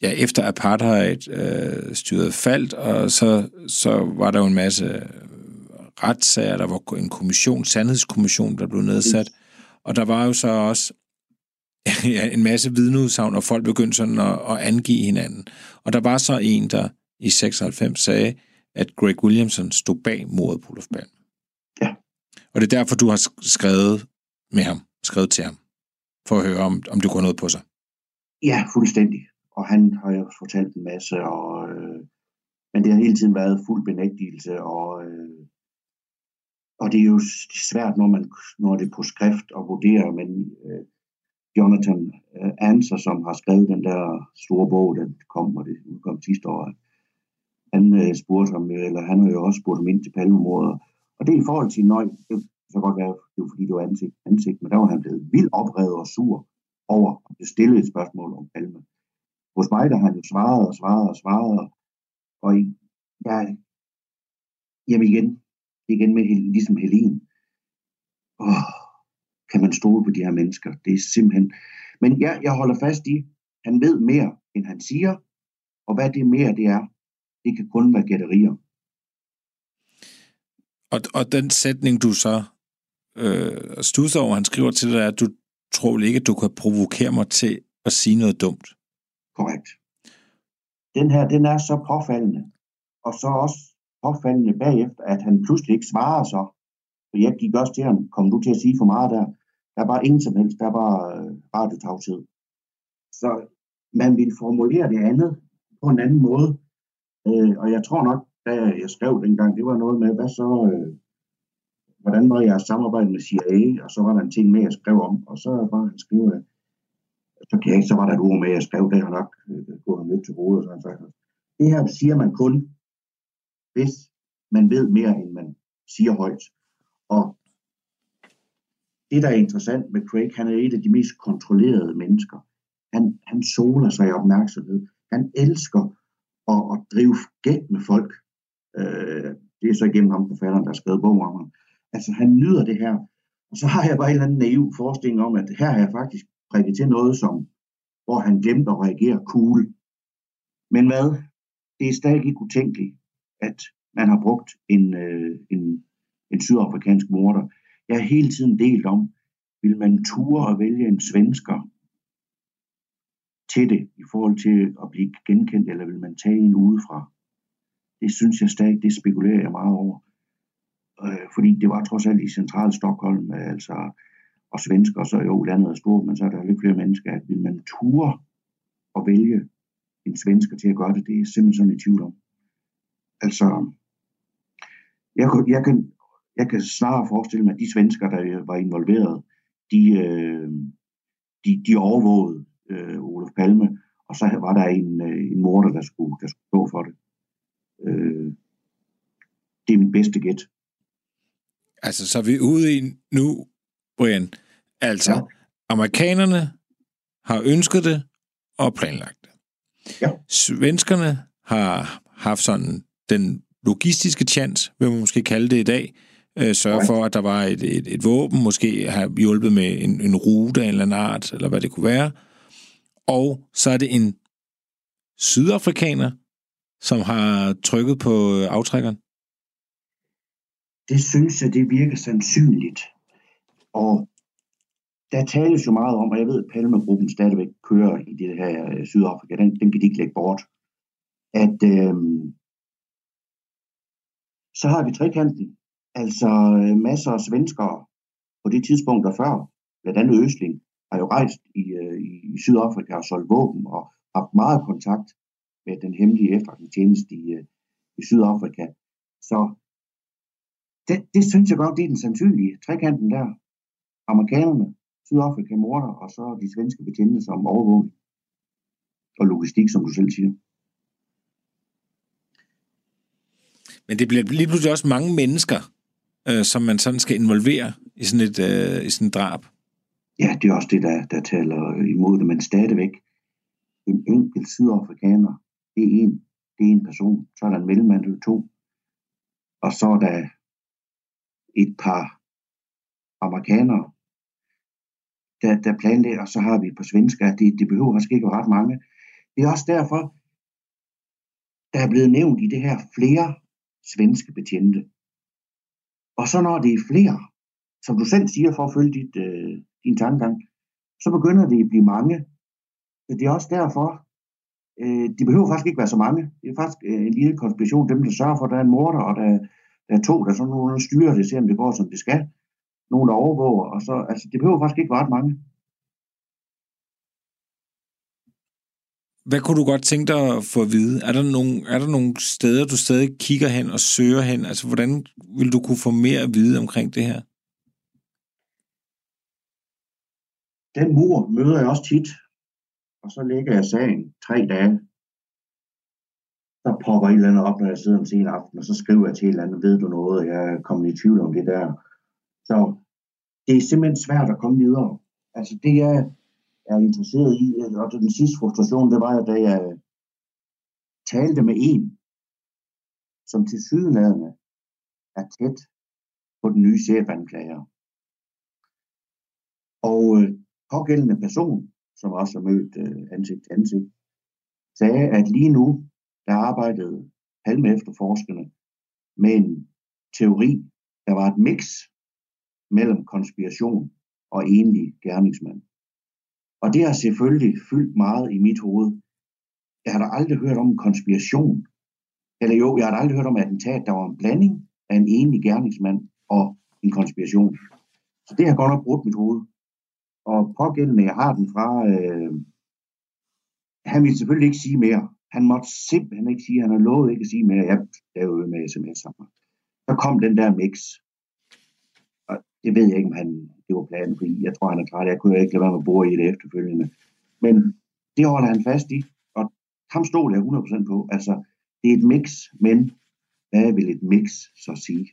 ja, efter apartheid-styret øh, faldt, og så, så var der jo en masse retssager, der var en kommission, sandhedskommission, der blev nedsat, og der var jo så også ja, en masse vidneudsagn, og folk begyndte sådan at, at angive hinanden. Og der var så en, der i 96 sagde, at Greg Williamson stod bag mordet på Olof Palme. Ja. Og det er derfor, du har skrevet med ham, skrevet til ham, for at høre, om, om det går noget på sig. Ja, fuldstændig og han har jo fortalt en masse, og, øh, men det har hele tiden været fuld benægtelse, og, øh, og det er jo svært, når man når det er på skrift og vurderer, men øh, Jonathan øh, Anser, som har skrevet den der store bog, den kom, og det udkom sidste år, han øh, spurgte ham, eller han har jo også spurgt ham ind til palmemordet, og det er i forhold til nøj, det kan godt være, det var fordi det var ansigt, ansigt, men der var han blevet vildt oprevet og sur over, at det et spørgsmål om palme hos mig, der har han jo svaret og svaret og svaret, og jeg, jamen igen, igen med ligesom Helene. Åh, kan man stole på de her mennesker? Det er simpelthen... Men ja, jeg holder fast i, han ved mere, end han siger, og hvad det mere det er, det kan kun være gætterier. Og, og den sætning, du så øh, stusser over, han skriver til dig, er, at du tror ikke, at du kan provokere mig til at sige noget dumt. Korrekt. Den her, den er så påfaldende, og så også påfaldende bagefter, at han pludselig ikke svarer så. For jeg gik også til ham, kom du til at sige for meget der? Der er bare ingen som helst, der er bare øh, radiotavshed. Så man ville formulere det andet på en anden måde. Øh, og jeg tror nok, da jeg skrev dengang, det var noget med, hvad så, øh, hvordan var jeg samarbejde med CIA, og så var der en ting med, jeg skrev om, og så var han skrevet, kan jeg, så var der et ord med, jeg skrev, det har nok øh, gået nyt til hovedet, og så Det her siger man kun, hvis man ved mere, end man siger højt. Og det, der er interessant med Craig, han er et af de mest kontrollerede mennesker. Han, han soler sig i opmærksomhed. Han elsker at, at drive gæt med folk. Øh, det er så igennem ham forfatteren, der har skrevet bog om ham. Altså, han nyder det her. Og så har jeg bare en eller anden naiv forestilling om, at her har jeg faktisk prikket til noget, som, hvor han glemte at reagere cool. Men hvad? Det er stadig ikke utænkeligt, at man har brugt en, øh, en, en sydafrikansk morder. Jeg har hele tiden delt om, vil man ture at vælge en svensker til det, i forhold til at blive genkendt, eller vil man tage en udefra? Det synes jeg stadig, det spekulerer jeg meget over. Øh, fordi det var trods alt i central Stockholm, altså, og svensker, så jo landet er stort, men så er der lidt flere mennesker, at vil man ture at vælge en svensker til at gøre det, det er simpelthen sådan i tvivl om. Altså, jeg, jeg, kan, jeg kan snarere forestille mig, at de svensker, der var involveret, de, øh, de, de overvågede øh, Olof Palme, og så var der en, øh, en morder, der skulle, der skulle stå for det. Øh, det er min bedste gæt. Altså, så er vi ude i nu, Brian. Altså, ja. amerikanerne har ønsket det og planlagt det. Ja. Svenskerne har haft sådan den logistiske chance, vil man måske kalde det i dag, øh, sørge for, at der var et, et, et våben, måske have hjulpet med en, en rute af en eller anden art, eller hvad det kunne være. Og så er det en sydafrikaner, som har trykket på aftrækkeren. Det synes jeg, det virker sandsynligt. Og der tales jo meget om, og jeg ved, at Palmegruppen stadigvæk kører i det her øh, Sydafrika, den, den kan de ikke lægge bort, at øh, så har vi trekanten. Altså øh, masser af svenskere på det tidspunkt der før, blandt andet Østling, har jo rejst i, øh, i Sydafrika og solgt våben og haft meget kontakt med den hemmelige efterretningstjeneste i, øh, i Sydafrika. Så det, det synes jeg godt, det er den sandsynlige trekanten der. Amerikanerne, Sydafrika morder, og så de svenske betjente som overvågning og logistik, som du selv siger. Men det bliver lige pludselig også mange mennesker, øh, som man sådan skal involvere i sådan et, øh, i sådan et drab. Ja, det er også det, der, der taler imod det, men stadigvæk en enkelt sydafrikaner, det er en, det er en person, så er der en mellemmand eller to, og så er der et par amerikanere, der, der planlægger, og så har vi på par svensker, det, det behøver faktisk ikke ret mange. Det er også derfor, der er blevet nævnt i det her flere svenske betjente. Og så når det er flere, som du selv siger for at følge dit, øh, din tankegang, så begynder det at blive mange. Det er også derfor, øh, de behøver faktisk ikke være så mange. Det er faktisk øh, en lille konspiration, dem der sørger for, at der er en morder, og der, der er to, der sådan nogle styrer det, ser om det går som det skal. Nogle der overvåger, og så, altså det behøver faktisk ikke ret mange. Hvad kunne du godt tænke dig at få at vide? Er der, nogle, er der nogle steder, du stadig kigger hen og søger hen? Altså, hvordan vil du kunne få mere at vide omkring det her? Den mur møder jeg også tit, og så ligger jeg sagen tre dage. Så popper et eller andet op, når jeg sidder om sen aften, og så skriver jeg til et eller andet, ved du noget, jeg er kommet i tvivl om det der. Så det er simpelthen svært at komme videre. Altså det er, er interesseret i, øh, og den sidste frustration, det var, da jeg øh, talte med en, som til sydenladende er tæt på den nye chefanklager. Og øh, pågældende person, som også har mødt øh, ansigt til ansigt, sagde, at lige nu, der arbejdede Palme efterforskerne med en teori, der var et mix mellem konspiration og enlig gerningsmand. Og det har selvfølgelig fyldt meget i mit hoved. Jeg har da aldrig hørt om en konspiration. Eller jo, jeg har da aldrig hørt om attentat, der var en blanding af en enlig gerningsmand og en konspiration. Så det har godt nok brudt mit hoved. Og pågældende, jeg har den fra, øh, han ville selvfølgelig ikke sige mere. Han måtte simpelthen ikke sige, han har lovet ikke at sige mere. Jeg lavede med sms sammen. Så kom den der mix. Det ved jeg ikke, om han, det var planen, fordi jeg tror, han er træt. Jeg kunne ikke lade være med at bo i det efterfølgende. Men det holder han fast i, og ham stod jeg 100% på. Altså, det er et mix, men hvad vil et mix så sige?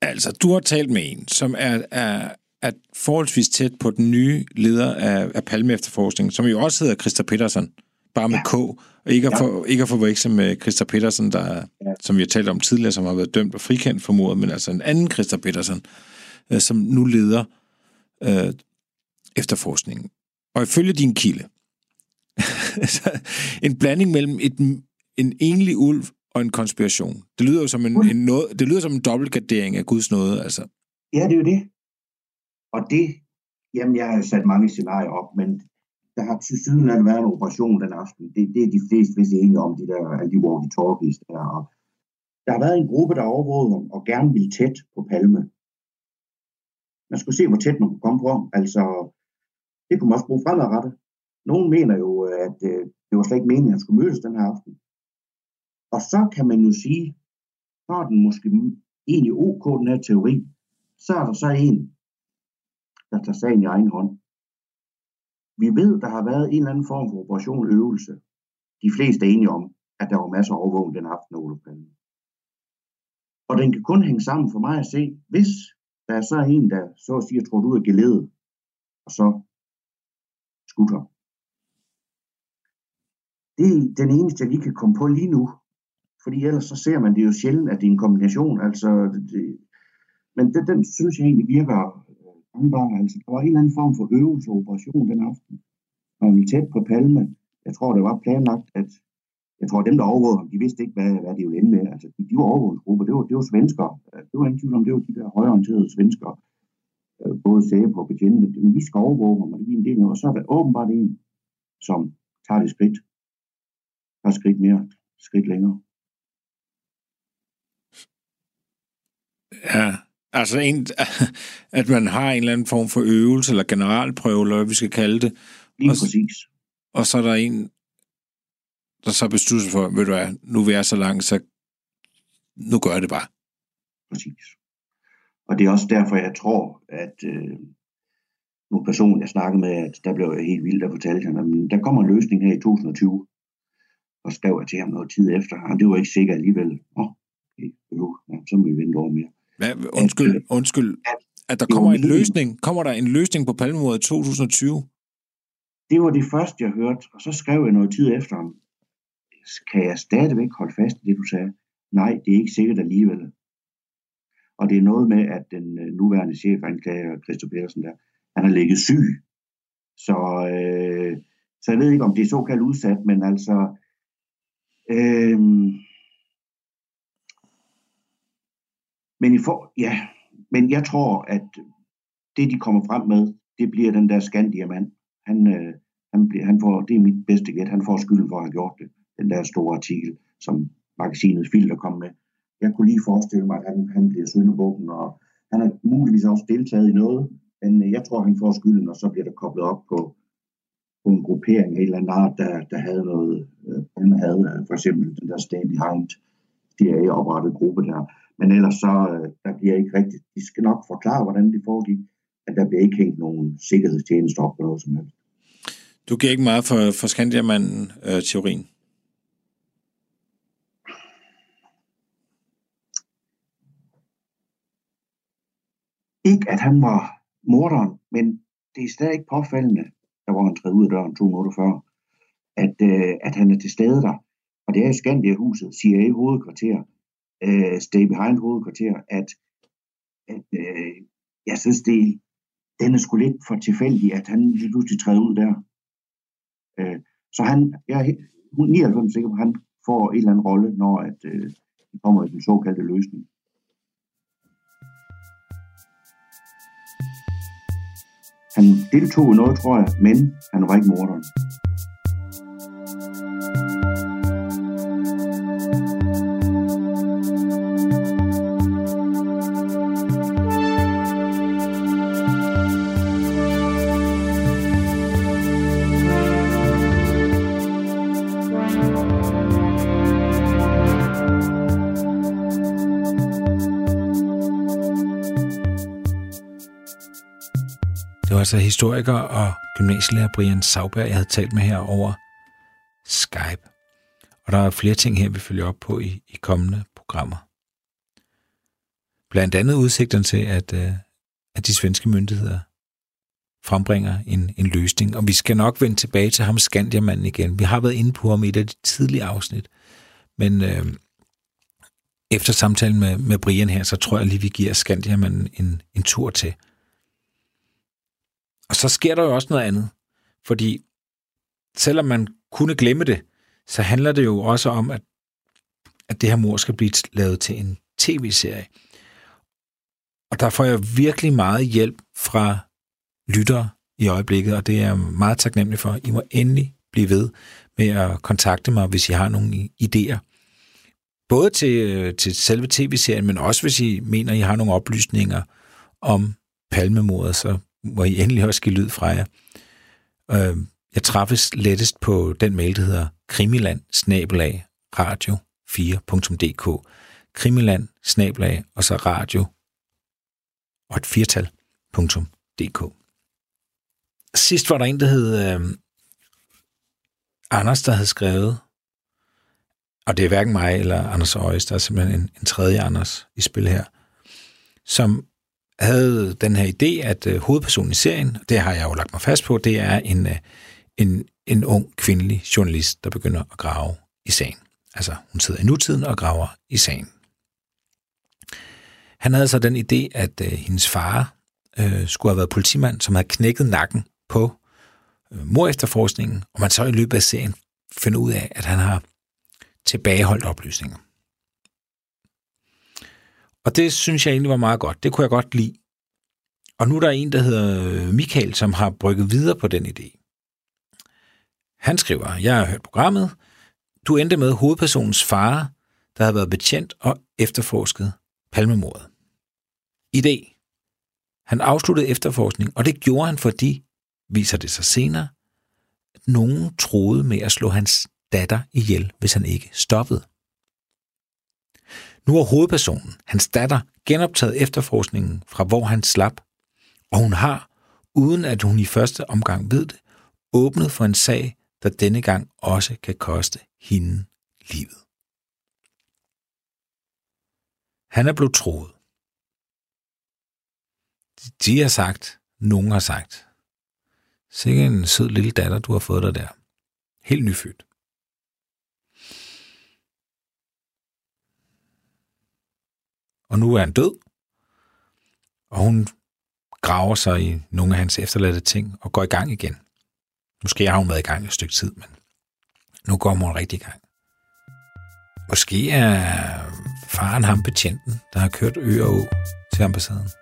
Altså, du har talt med en, som er, er, er forholdsvis tæt på den nye leder af, af Palme efterforskning, som jo også hedder Christa Petersen, bare med ja. K, og ikke at, for, ikke at forveksle med Christa Petersen, der, ja. som vi har talt om tidligere, som har været dømt og frikendt for mordet, men altså en anden Christa Petersen, øh, som nu leder øh, efterforskningen. Og ifølge din kilde, en blanding mellem et, en enlig ulv og en konspiration. Det lyder jo som en, en noget, det lyder som en dobbeltgardering af Guds nåde, altså. Ja, det er jo det. Og det, jamen jeg har sat mange scenarier op, men der har til syden været en operation den aften. Det, det er de fleste vist enige om, de der, alle de walkie-talkies der. Og der har været en gruppe, der overvågede ham og gerne ville tæt på Palme. Man skulle se, hvor tæt man kunne komme på ham. Altså, det kunne man også bruge fremadrettet. Nogle mener jo, at øh, det var slet ikke meningen, at han skulle mødes den her aften. Og så kan man jo sige, så er den måske egentlig ok, den her teori. Så er der så en, der tager sagen i egen hånd. Vi ved, der har været en eller anden form for operation øvelse. De fleste er enige om, at der var masser af overvågning den aften af Olof Palme. Og den kan kun hænge sammen for mig at se, hvis der er så en, der så at sige er trådt ud af geledet, og så skudt ham. Det er den eneste, jeg lige kan komme på lige nu. Fordi ellers så ser man det jo sjældent, at det er en kombination. Altså, det, men det, den synes jeg egentlig virker. Altså, der var en eller anden form for øvelse og operation den aften. Og vi tæt på Palme. Jeg tror, det var planlagt, at jeg tror, dem, der overvågede ham, de vidste ikke, hvad, hvad de ville ende med. Altså, de, de var overvågningsgrupper. Det var, det var svensker. Øh, det var ingen tvivl om, det var de der højorienterede svensker. Øh, både sæbe og betjente. Men vi skal overvåge ham, og det er en del af. Og så er der åbenbart en, som tager det skridt. Tager skridt mere, skridt længere. Ja, altså en, at man har en eller anden form for øvelse, eller generalprøve, eller hvad vi skal kalde det. Lige og, præcis. Og så er der en, der så beslutter sig for, ved du hvad, nu vil jeg så langt, så nu gør jeg det bare. Præcis. Og det er også derfor, jeg tror, at øh, nogle personer, jeg snakkede med, at der blev jeg helt vildt, der fortalte han, at der kommer en løsning her i 2020. Og skrev jeg til ham noget tid efter, og det var ikke sikkert alligevel. Åh, okay, jo, ja, så må vi vente over mere. Hvad, undskyld, at, undskyld. At der kommer en løsning, kommer der en løsning på palmemordet i 2020? Det var det første, jeg hørte, og så skrev jeg noget tid efter ham. Kan jeg stadigvæk holde fast i det, du sagde? Nej, det er ikke sikkert alligevel. Og det er noget med, at den øh, nuværende chef, anklager Christoph Petersen der, han har ligget syg. Så, øh, så jeg ved ikke, om det er såkaldt udsat, men altså, øh, Men, i for, ja, men jeg tror, at det, de kommer frem med, det bliver den der Skandiamand. Han, øh, han, bliver, han får, det er mit bedste gæt, han får skylden for at have gjort det. Den der store artikel, som magasinet Filter kom med. Jeg kunne lige forestille mig, at han, han bliver søndebukken, og han har muligvis også deltaget i noget, men øh, jeg tror, han får skylden, og så bliver der koblet op på, på en gruppering af en eller andet art, der, der havde noget, øh, han havde for eksempel den der Stand Behind CIA-oprettede gruppe der, men ellers så, øh, der bliver ikke rigtigt, de skal nok forklare, hvordan det foregik, at der bliver ikke hængt nogen sikkerhedstjenester op på noget som helst. Du giver ikke meget for, for Skandiaman-teorien? Øh, ikke at han var morderen, men det er stadig ikke påfaldende, der var han træet ud af døren to minutter før, at, øh, at han er til stede der. Og det er jo Scandia-huset, CIA hovedkvarter, øh, Stay Behind hovedkvarter, at, at øh, jeg synes, det, den er sgu lidt for tilfældig, at han lige pludselig træder ud der. Øh, så han, jeg er 99 sikker på, at han får en eller anden rolle, når at, øh, det kommer i den såkaldte løsning. Han deltog i noget, tror jeg, men han var ikke morderen. Altså historiker og gymnasielærer Brian Sauberg, jeg havde talt med her over Skype. Og der er flere ting her, vi følger op på i, i kommende programmer. Blandt andet udsigten til, at, øh, at de svenske myndigheder frembringer en, en løsning. Og vi skal nok vende tilbage til ham, Skandiamanden igen. Vi har været inde på ham i et af de tidlige afsnit. Men øh, efter samtalen med, med Brian her, så tror jeg lige, vi giver Skandiamanden en, en tur til. Og så sker der jo også noget andet, fordi selvom man kunne glemme det, så handler det jo også om, at, at det her mor skal blive lavet til en tv-serie. Og der får jeg virkelig meget hjælp fra lyttere i øjeblikket, og det er jeg meget taknemmelig for. I må endelig blive ved med at kontakte mig, hvis I har nogle idéer. Både til, øh, til selve tv-serien, men også hvis I mener, I har nogle oplysninger om palmemordet, så må I endelig også give lyd fra jer. Øh, jeg træffes lettest på den mail, der hedder krimiland radio 4.dk. Krimiland snabelag, og så radio og et firtal.dk. Sidst var der en, der hed øh, Anders, der havde skrevet, og det er hverken mig eller Anders Øjes, der er simpelthen en, en tredje Anders i spil her, som havde den her idé, at øh, hovedpersonen i serien, det har jeg jo lagt mig fast på, det er en, øh, en, en ung kvindelig journalist, der begynder at grave i sagen. Altså, hun sidder i nutiden og graver i sagen. Han havde så den idé, at øh, hendes far øh, skulle have været politimand, som havde knækket nakken på øh, mor efterforskningen, og man så i løbet af serien finder ud af, at han har tilbageholdt oplysninger. Og det synes jeg egentlig var meget godt. Det kunne jeg godt lide. Og nu er der en, der hedder øh, Michael, som har brygget videre på den idé. Han skriver, jeg har hørt programmet. Du endte med hovedpersonens far, der har været betjent og efterforsket palmemordet. Idé. Han afsluttede efterforskning, og det gjorde han, fordi, viser det sig senere, at nogen troede med at slå hans datter ihjel, hvis han ikke stoppede. Nu har hovedpersonen, hans datter, genoptaget efterforskningen fra hvor han slap, og hun har, uden at hun i første omgang ved det, åbnet for en sag, der denne gang også kan koste hende livet. Han er blevet troet. De har sagt, nogen har sagt. Sikke en sød lille datter, du har fået dig der. Helt nyfødt. Og nu er han død. Og hun graver sig i nogle af hans efterladte ting og går i gang igen. Måske har hun været i gang et stykke tid, men nu går hun rigtig i gang. Måske er faren ham betjenten, der har kørt ø og å til ambassaden.